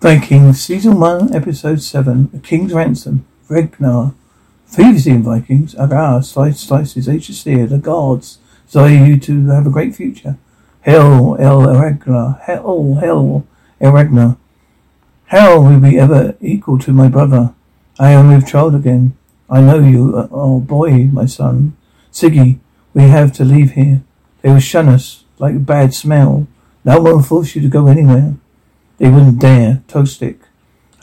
Vikings, Season 1, Episode 7, A King's Ransom, Ragnar. Previously in Vikings, Agar slices, slices Aegis the gods desire you to have a great future. Hell, El Ragnar, hell, hell, El Ragnar. How will be ever equal to my brother? I am with child again. I know you, oh boy, my son. Siggy, we have to leave here. They will shun us like a bad smell. No one will force you to go anywhere. They wouldn't dare. Toastic.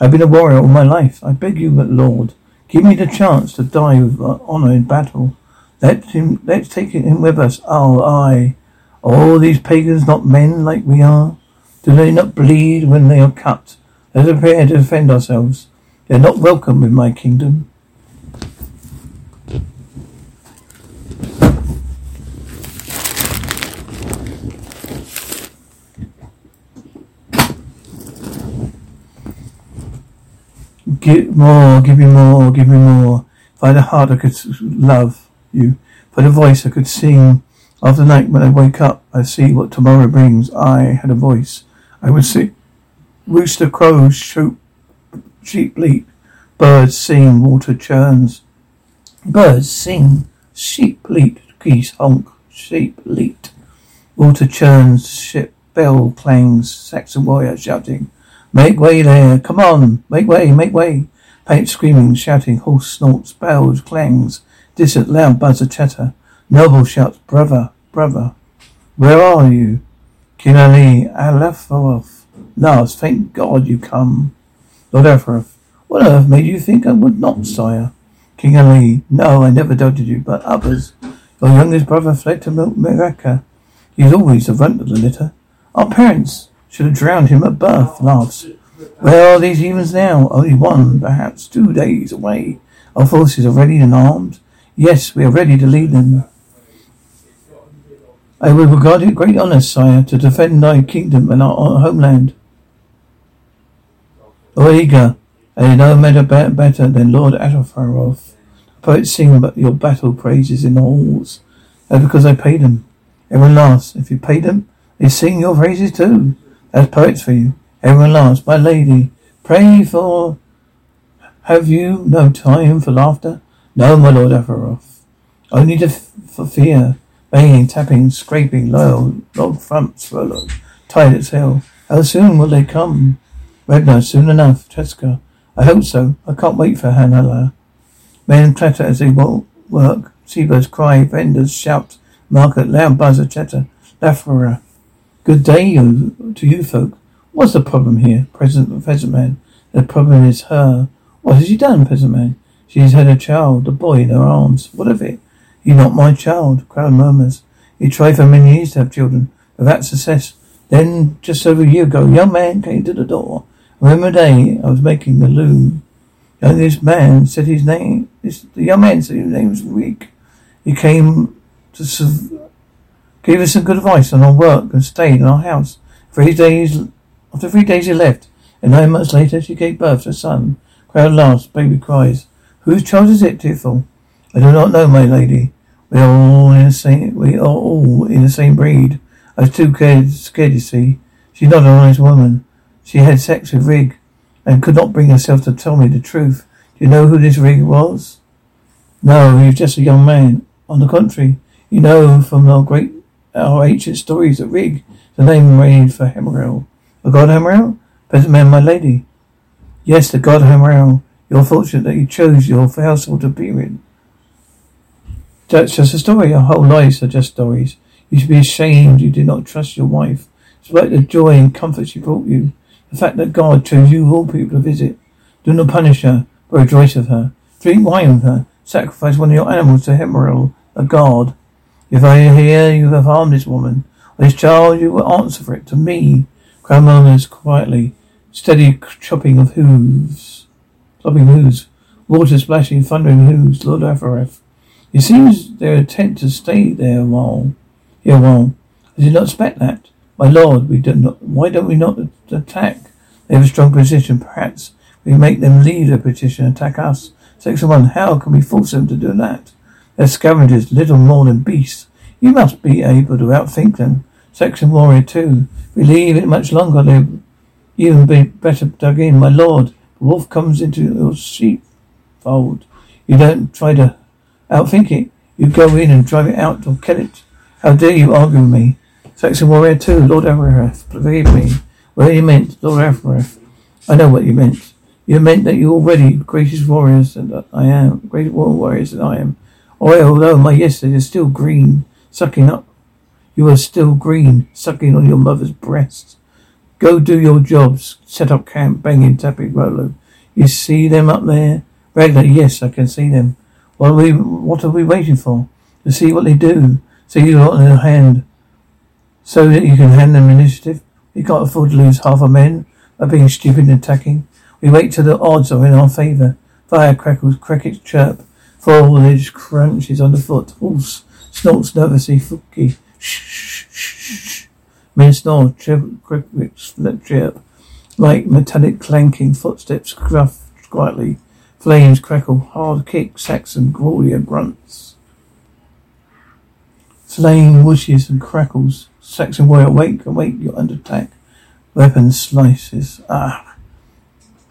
I've been a warrior all my life. I beg you, but Lord, give me the chance to die with honor in battle. Let him, let's take him with us. Oh, I. All these pagans not men like we are? Do they not bleed when they are cut? Let us prepare to defend ourselves. They are not welcome in my kingdom. Give more, give me more, give me more. If I had a heart, I could love you. If I had a voice, I could sing. After night, when I wake up, I see what tomorrow brings. I had a voice. I would sing. Rooster crows, shoot, sheep bleat. Birds sing, water churns. Birds sing, sheep bleat, geese honk, sheep bleat. Water churns, ship bell clangs, Saxon warrior shouting. Make way there. Come on. Make way. Make way. Paint screaming, shouting, horse snorts, bells, clangs, distant loud buzz of chatter. Noble shouts, brother, brother. Where are you? King Aelle, Alafaroth. Last, thank God you come. Lord Afaroth, what on earth made you think I would not, sire? King Aelle, no, I never doubted you, but others. Your youngest brother fled to Mecca. He is always the runt of the litter. Our parents should have drowned him at birth, laughs. Where are these humans now? Only one, perhaps two days away. Our forces are ready and armed. Yes, we are ready to lead them. I would regard it great honour, sire, to defend thy kingdom and our homeland. Oega, I know matter better than Lord Atafaroth. Poets sing about your battle praises in the halls. That's because I paid them. Everyone laughs. If you pay them, they sing your praises too. That's poets for you. Everyone laughs. My lady, pray for. Have you no time for laughter? No, my lord Afaroth. Only to f- for fear. Banging, tapping, scraping, low, log fronts furloughed, tied its hill. How soon will they come? Ragnar, soon enough. Cheska, I hope so. I can't wait for Hanala. Men clatter as they work. Seabirds cry, vendors shout, market, loud buzz of chatter. Lafara, Good day to you folk. What's the problem here, President Pheasant Man? The problem is her. What has she done, Peasant Man? She has had a child, a boy in her arms. What of it? He's not my child, crowd murmurs. He tried for many years to have children, without success. Then, just over a year ago, a young man came to the door. I remember a day I was making the loom. This man said his name, this, the young man said his name was Rick. He came to Gave us some good advice on our work and stayed in our house. Three days, after three days he left, and nine months later she gave birth to a son. Crowd laughs, baby cries. Whose child is it, Tifel? I do not know, my lady. We are all in the same, we are all in the same breed. I was too scared, scared, you see. She's not an honest woman. She had sex with Rig, and could not bring herself to tell me the truth. Do you know who this Rig was? No, he was just a young man. On the contrary, you know from our great our ancient stories at Rig, the name made for Heimdall. The god Heimdall? Peasant man, my lady. Yes, the god Heimdall. You're fortunate that you chose your household to be in. That's just a story. Our whole lives are just stories. You should be ashamed you did not trust your wife. Despite the joy and comfort she brought you. The fact that God chose you all people to visit. Do not punish her, but rejoice with her. Drink wine with her. Sacrifice one of your animals to Heimdall, a god. If I hear you have harmed this woman or this child, you will answer for it to me. Murmurs quietly, steady chopping of hooves, chopping hooves, water splashing, thundering hooves. Lord Afaref. It seems their intent to stay there a while. Here a while. I did not expect that. My lord, we do not. Why don't we not attack? They have a strong position. Perhaps we make them leave their position and attack us. Section one. How can we force them to do that? They're scavengers, little more than beasts. You must be able to outthink them. Section Warrior 2. If we leave it much longer, they Even be better dug in, my lord. The wolf comes into your sheepfold. You don't try to outthink it. You go in and drive it out or kill it. How dare you argue with me? Saxon Warrior 2, Lord Evereth, forgive me. What you meant, Lord Evereth. I know what you meant. You meant that you're already greatest warriors than I am, great warriors than I am. Oh, although my yesterday is still green, sucking up. You are still green, sucking on your mother's breast. Go do your jobs. Set up camp, banging, tapping, Rollo. You see them up there? Ragnar, yes, I can see them. What are we, what are we waiting for? To see what they do. See you got in their hand. So that you can hand them initiative. We can't afford to lose half a men by being stupid and attacking. We wait till the odds are in our favour. Fire crackles, crickets chirp. Foliage crunches underfoot. Horse snorts nervously. Fooky. Shh, shh, shh, shh. Men snore. Crickets chirp. Like metallic clanking footsteps gruff quietly. Flames crackle. Hard kick. Saxon warrior grunts. Flame whooshes and crackles. Saxon warrior awake, awake, you're under attack. Weapon slices. Ah.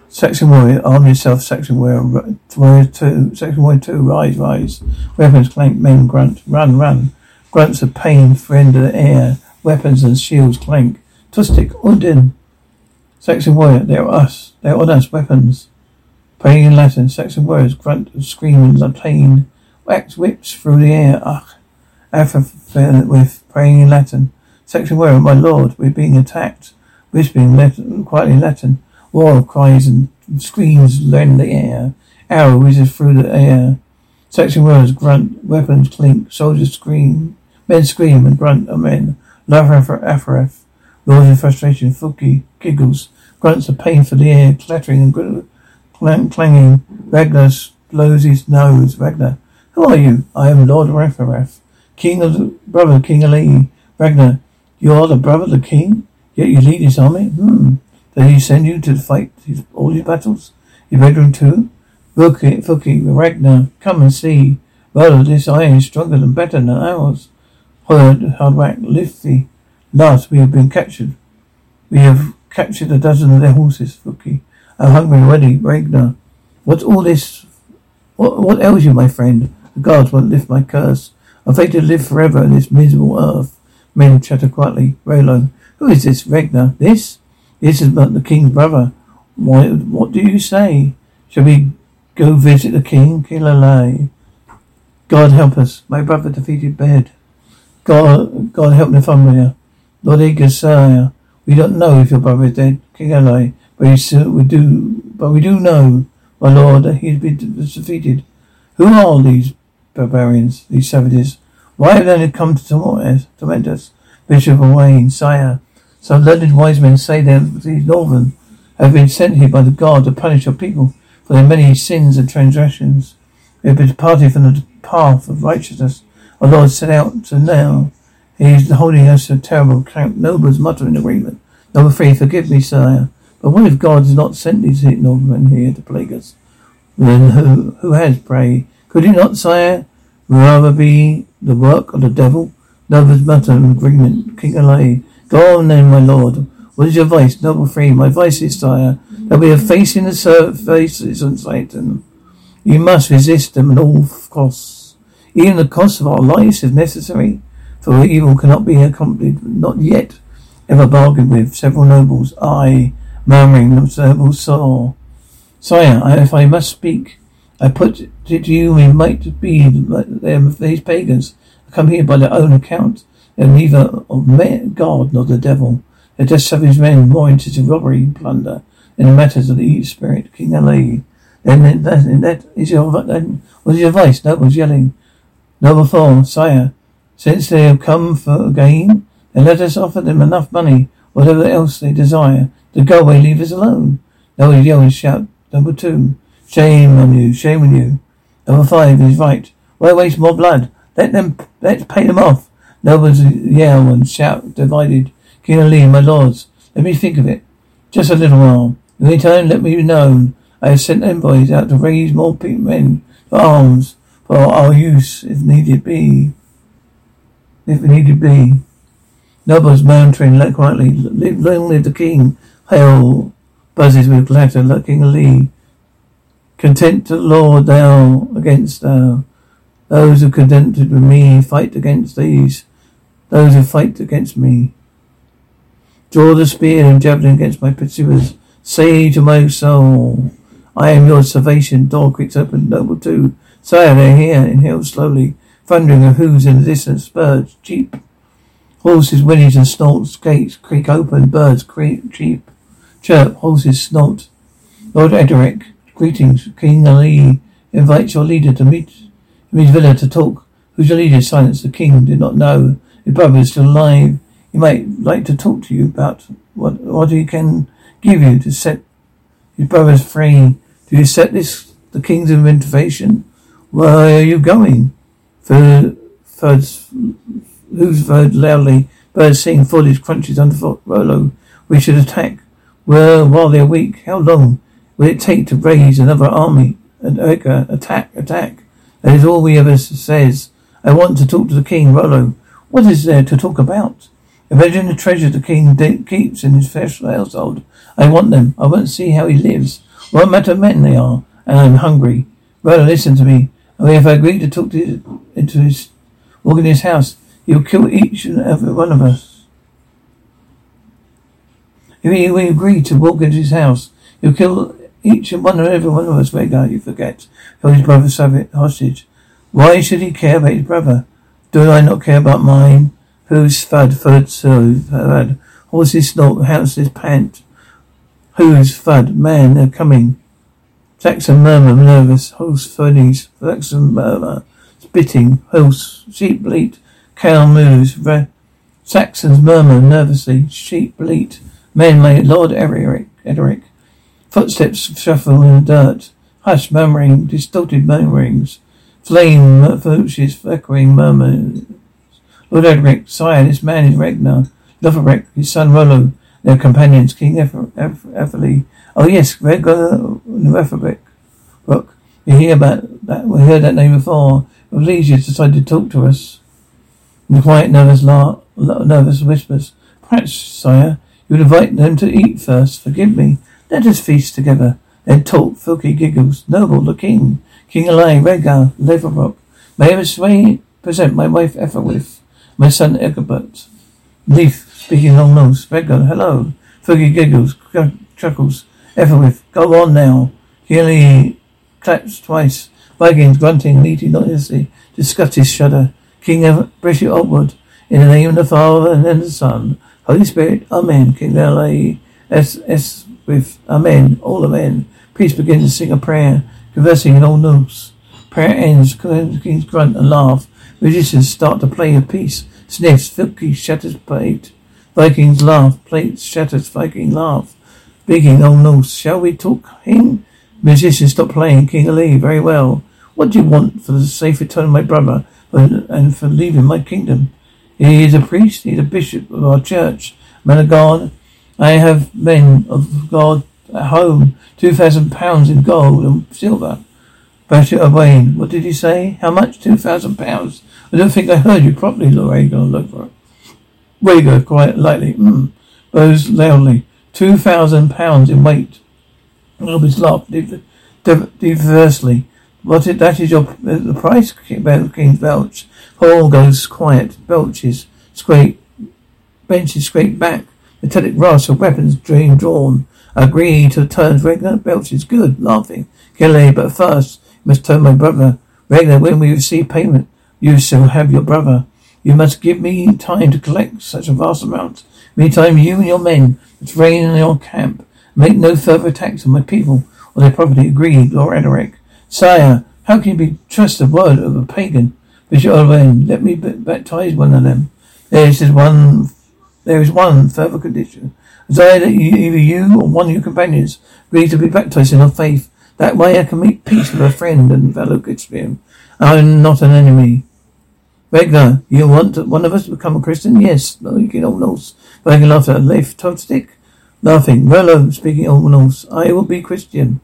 Section warrior, arm yourself, section warrior, two, section warrior two, rise, rise. Weapons clank, men grunt, run, run. Grunts of pain friend the air, weapons and shields clank. Tustic, Undin. Section warrior, they're us, they're on us, weapons. Praying in Latin, section warriors grunt and scream in pain. Wax whips through the air. Alpha with praying in Latin. Section warrior, my lord, we're being attacked. Whispering Latin, quietly in Latin. War cries and screams rend the air. Arrow whizzes through the air. Section words grunt, weapons clink, soldiers scream. Men scream and grunt are men. Lover for Afareth. Roars in frustration, Floki giggles. Grunts of pain for the air, clattering and clang- clanging. Ragnar blows his nose. Ragnar, who are you? I am Lord Rafareth, King of the brother, King Aelle. Ragnar, you are the brother of the king? Yet you lead his army? Hmm. Did he send you to fight all his battles? Your bedroom too? Floki, Floki, Ragnar, come and see. Well, this iron is stronger than better than ours. Hard, Hardwack, Lifty. Last, we have been captured. We have captured a dozen of their horses, Floki. I'm hungry already, Ragnar. What's all this? What, what ails you, my friend? The gods won't lift my curse. I'm fated to live forever on this miserable earth. Men chatter quietly. Raylo, who is this, Ragnar? This? This is but the king's brother. Why, what do you say? Shall we go visit the king? Kilalai. God help us. My brother defeated Bed. God, God help Northumbria. Lord Igasaya. We don't know if your brother is dead, King Aelle, but we, we do, but we do know, my lord, that he's been defeated. Who are these barbarians, these savages? Why have they come to torment us? Bishop of Wayne, sire, some learned wise men say that the northern have been sent here by the God to punish your people for their many sins and transgressions. We have been departed from the path of righteousness. Our Lord set out to now. He is holding us a terrible camp. Nobles mutter in agreement. Number three, forgive me, sire. But what if God has not sent these noblemen here to plague us? Then who, who has, pray? Could it not, sire, rather be the work of the devil? Nobles mutter in agreement. King Aelle Go on then, my lord. What is your vice, noble free? My vice is, sire, that we are facing the faces of Satan. You must resist them at all costs. Even the cost of our lives if necessary, for evil cannot be accomplished, not yet ever bargained with. Several nobles, I, murmuring, several saw. Sire, if I must speak, I put it to you, we might be them, these pagans, come here by their own account. Neither of God nor the devil. They're just savage men more interested in robbery and plunder in the matters of the evil spirit. King Aelle. Then that, that is your then what is your advice? Noble's yelling. Noble four, sire. Since they have come for gain, then let us offer them enough money, whatever else they desire, to go away, leave us alone. Noble yell and shout. Number two. Shame on you, shame on you. Number five is right. Why waste more blood? Let them let's pay them off. Nobles yell and shout, divided. King Aelle, my lords, let me think of it. Just a little while. In the meantime, let me know. I have sent envoys out to raise more men for arms for our use if needed be. If needed be. Nobles mounting quietly. Live, long live the king. Hail buzzes with clatter, looking Lee. Content to Lord thou against thou. Those who contented with me fight against these. Those who fight against me. Draw the spear and javelin against my pursuers. Say to my soul, I am your salvation. Door creaks open, noble too. Sire, they hear, inhale slowly. Thundering of hooves in the distance. Birds, cheap. Horses whinnies and snorts. Gates creak open. Birds creak, cheap. Chirp. Horses snort. Lord Edric, greetings. King Aelle invites your leader to meet his villa to talk. Who's your leader? Silence. The king did not know. His brother is still alive. He might like to talk to you about what what he can give you to set his brothers free. Do you set this the king's invitation? Where are you going? Third, thirds, who's third loudly? Birds sing, foliage crunches underfoot. Rollo, we should attack. Well, while they're weak, how long will it take to raise another army? And Edgar, attack, attack. That is all we ever says. I want to talk to the king, Rollo. What is there to talk about? Imagine the treasure the king de- keeps in his fresh household. I want them. I want to see how he lives. What matter men they are. And I'm hungry. Rollo, listen to me. And if I agree to talk to into his, walk in his house, he'll kill each and every one of us. If we agree to walk into his house, he'll kill each and one and every one of us, Ragnar, you forget. Held his brother hostage. Why should he care about his brother? Do I not care about mine? Who's thud, thud, thud? Horses snort, houses pant. Who's thud? Man, they're coming. Saxon murmur, nervous. Horse funnies. Saxon murmur. Spitting. Horse. Sheep bleat. Cow moves. Saxons murmur nervously. Sheep bleat. Men may Lord Eric. Edric. Footsteps shuffle in the dirt. Hush, murmuring, distorted murmurings. Flame fooches, flickering murmurs. Lord Edric, sire, this man is Ragnar. Lothbrok, his son Rollo, their companions, King Ethelly. Oh yes, Ragnar uh, Lothbrok. Rook, you hear about that? We heard that name before. Was easier decided to talk to us. In the quiet, nervous, la- nervous whispers. Perhaps, sire, you would invite them to eat first. Forgive me. Let us feast together. Then talk, Floki giggles. Noble, the king. King Aelle, Ragnar, Leverock. May I sway, present my wife Ethelwith, my son Egbert. Leaf, speaking long nose. Ragnar, hello. Floki giggles, chuckles. Ethelwith, go on now. King claps twice. Vikings grunting, leading noisily. Disgusted shudder. King Ever, Bishop upward. In the name of the Father and the Son. Holy Spirit, Amen. King Aelle, S. S with Amen, all Amen. Priest begins to sing a prayer, conversing in all notes. Prayer ends, kings grunt and laugh. Musicians start to play a piece. Sniffs, Floki shatters plate. Vikings laugh, plates shatters, Viking laugh. Speaking all notes. Shall we talk, King? Musicians stop playing, King Aelle, very well. What do you want for the safe return of my brother and for leaving my kingdom? He is a priest, he is a bishop of our church. Man of God, I have men of God at home, two thousand pounds in gold and silver. Bishop Owain, what did you say? How much? Two thousand pounds. I don't think I heard you properly, Lorraine. Look for it. Ragnar, quite lightly. Mm. Rose loudly. Two thousand pounds in weight. Albus laughed diversely. What is, that is your the price, King Belch. Hall goes quiet. Belches. Scrape. Benches scrape back. Metallic rush of weapons being drawn. Agree to terms, turn Ragnar belches. Good. Laughing. Kelly, but first, you must turn my brother. Ragnar, when we receive payment, you shall have your brother. You must give me time to collect such a vast amount. Meantime, you and your men must reign in your camp. Make no further attacks on my people or their property. Agreed, Lord Edric. Sire, how can you be trust the word of a pagan? Bishop Owen, let me baptize one of them. There is one there is one further condition. Desire that you, either you or one of your companions agree to be baptized in our faith. That way I can make peace with a friend and fellow Christian. I'm not an enemy. Ragnar, you want one of us to become a Christian? Yes. No, you can all knows. Ragnar laughed at Leif Toadstick. Laughing. Rollo speaking all knows. I will be Christian.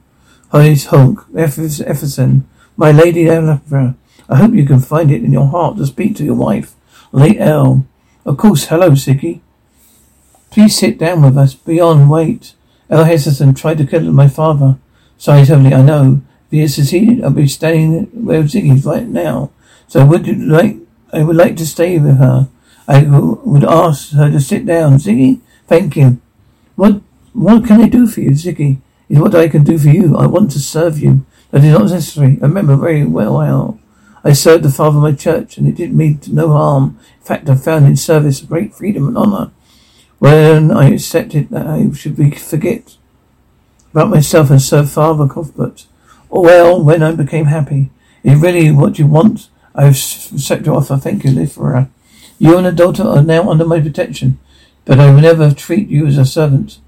Hoy's Hulk. Efferson. My lady Elphra. I hope you can find it in your heart to speak to your wife. Late L. Of course. Hello, Siggy. Please sit down with us. Beyond, wait. El Heston tried to kill my father. Sorry, Tony, I know. If he is succeeded, I'll be staying with Siggy's right now. So I would like, I would like to stay with her. I would ask her to sit down. Siggy, thank you. What, what can I do for you, Siggy? Is what I can do for you. I want to serve you. That is not necessary. I remember very well how I served the father of my church, and it did me no harm. In fact, I found in service great freedom and honor. When I accepted that I should be forget about myself and serve Father Cuthbert. Oh well, when I became happy. Is really what you want? I've set you off. I thank you, live for. Uh, you and the daughter are now under my protection, but I will never treat you as a servant.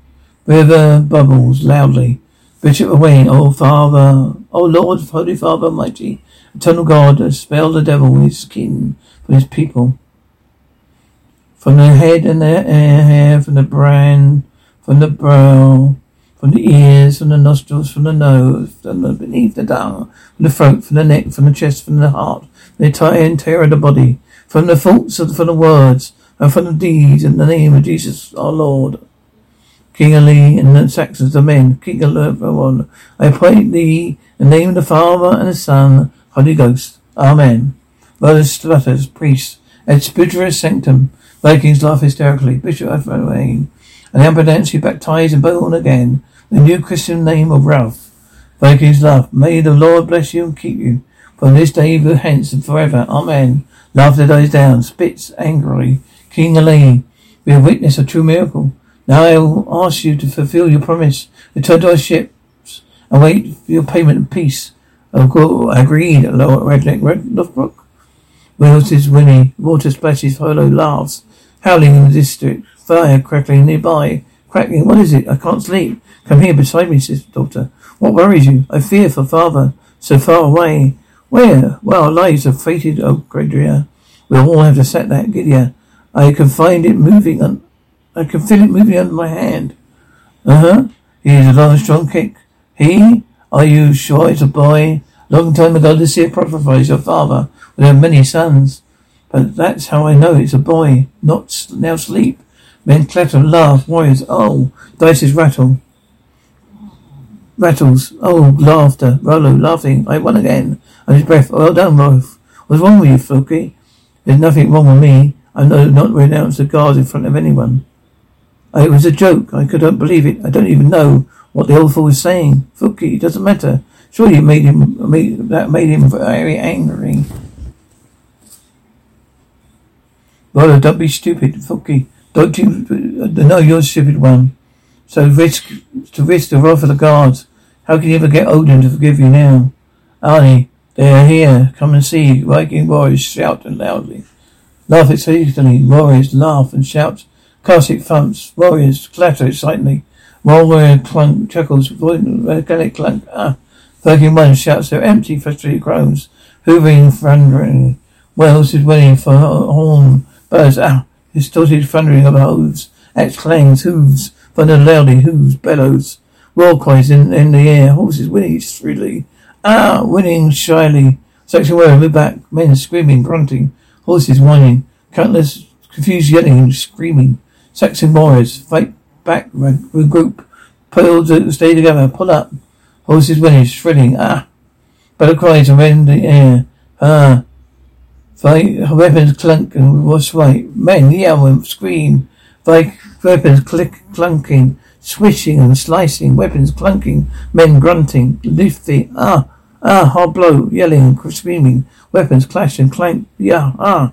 River bubbles loudly. Bishop away, oh Father, oh Lord, Holy Father mighty, Eternal God, expel the devil in his skin for his people. From the head and the hair, from the brain, from the brow, from the ears, from the nostrils, from the nose, from the, beneath the tongue, from the throat, from the neck, from the chest, from the heart, from the entire interior of the body, from the thoughts, of, from the words, and from the deeds, in the name of Jesus our Lord. King Aelle and the Saxons, the men, King Allah, I pray thee in the name of the Father and the Son, Holy Ghost. Amen. Brothers, stutters, priests, et spiritus sanctum, Vikings laugh hysterically. Bishop of Rain. And the Abundance baptized and born again. The new Christian name of Ralph. Vikings laugh. May the Lord bless you and keep you. From this day hence and forever. Amen. Laughter dies down. Spits angrily. King Elaine. We have witnessed a true miracle. Now I will ask you to fulfill your promise. Return to our ships and wait for your payment of peace. Oh, course, agreed. Lower Red Neck, Red Lothbrok. Wheels is Winnie. Water splashes. Hollow laughs. Howling in the district. Fire crackling nearby. Crackling. What is it? I can't sleep. Come here beside me, sister doctor. What worries you? I fear for father. So far away. Where? Well, lives are fated, oh Gradria. We'll all have to set that, Gideon. I can find it moving on I can feel it moving under my hand. Uh-huh. He's a long strong kick. He? Are you sure it's a boy? Long time ago the seer prophesied your father would have many sons. But that's how I know it's a boy, not now sleep. Men clatter laugh, warriors, oh, dices rattle. Rattles, oh, laughter, Rollo laughing, I won again. And his breath, well done, Rolf. What's wrong with you, Floki? There's nothing wrong with me. I know not renounce the guards in front of anyone. Oh, it was a joke. I couldn't believe it. I don't even know what the old fool was saying. Floki, it doesn't matter. Surely it made him, made, that made him very angry. Well, don't be stupid, Floki. Don't you know you're a stupid one? So risk to risk the wrath of the guards. How can you ever get Odin to forgive you now? Arnie, they are here. Come and see. Viking warriors shout and loudly. Laugh excitedly. Warriors laugh and shout. Classic thumps. Warriors clatter excitedly. More warrior clunk chuckles. Organic clunk. Ah. Viking one shouts their empty, frustrated groans. Hoovering, thundering. Wells is waiting for horn. Birds, ah, distorted thundering of hooves. Axe clangs, hooves, thunder loudly, hooves, bellows. roar cries in, in the air, horses whinny shrilly. Ah, whinnying shyly. Section where move back, men screaming, grunting, horses whining, countless confused yelling and screaming. Saxon warriors fight back, regroup, pull, to stay together, pull up. Horses whinny, shrilling, ah. Battle cries are in the air. Ah, Fight, weapons clunk and what's right. Men yell and scream. Fight, weapons click, clunking, swishing and slicing. Weapons clunking. Men grunting. Lifty. Ah, ah, hard blow. Yelling, and screaming. Weapons clash and clank. Yeah, ah.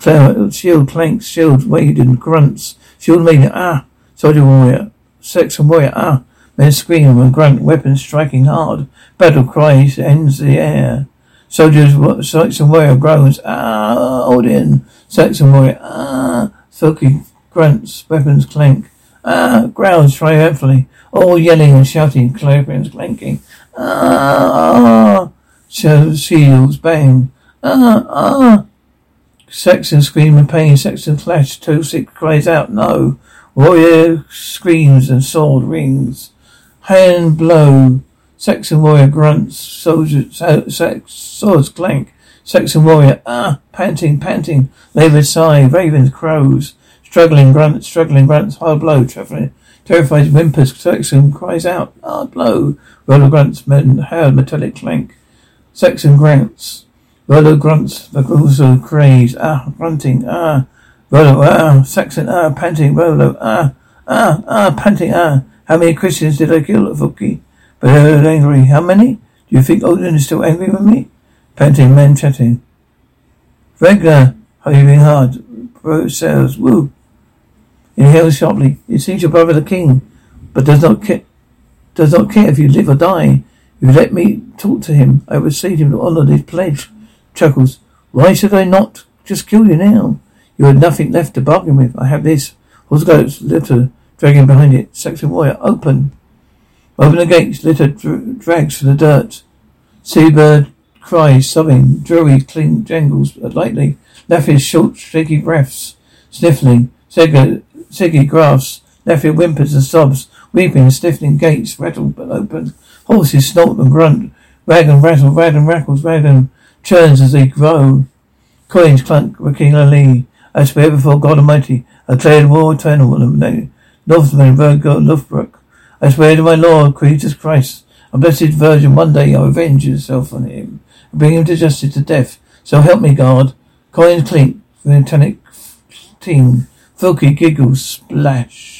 Shield clanks, shield wade and grunts. Shield made ah. Soldier warrior. Sex and warrior. Ah. Men scream and grunt. Weapons striking hard. Battle cries ends the air. Soldiers, Saxon warrior groans, ah, Odin. Saxon warrior, ah, Silky grunts, weapons clank, ah, growls triumphantly, all yelling and shouting, weapons clanking, ah, ah, shields bang, ah, ah. Saxon scream in pain, Saxon clash, Tosik cries out, no. Warrior screams and sword rings. Hand blow, Saxon warrior grunts, soldier, swords clank. Saxon warrior, ah, panting, panting, labored sigh, ravens, crows. Struggling grunts, struggling grunts, hard blow, traveling. Terrified whimpers, Saxon cries out, hard blow. Roller grunts, men, hard metallic clank. Saxon grunts. Roller grunts, Vaguso craves, ah, grunting, ah. Rollo, ah, Saxon, ah, panting, Rollo, ah, ah, ah, panting, ah. How many Christians did I kill, Floki? But angry. How many? Do you think Odin is still angry with me? Panting, men chatting. Ragnar, hurrying hard. Bro sails, woo. Inhale sharply. It seems your brother the king, but does not care, does not care if you live or die. If you let me talk to him, I will to him to honor this pledge. Chuckles. Why should I not just kill you now? You had nothing left to bargain with. I have this. Horsegoat's litter dragging behind it. Saxon warrior, open. Open the gates. Litter dr- drags for the dirt. Seabird cries, sobbing. Drury cling jangles lightly. Laffy's short, shaky breaths. Sniffling. Sega, Siggy grasps. Laffy whimpers and sobs. Weeping and stiffening gates rattle but open. Horses snort and grunt. Wagon rattle, wagon rattles, wagon churns as they grow. Coins clunk regularly. I swear before God Almighty, I declared war eternal on the Northman Virgo Lothbrok. I swear to my Lord, Jesus Christ, a blessed Virgin, one day I'll avenge yourself on him and bring him to justice to death. So help me God. Coins clink, Lieutenant Team, Floki giggles, splash.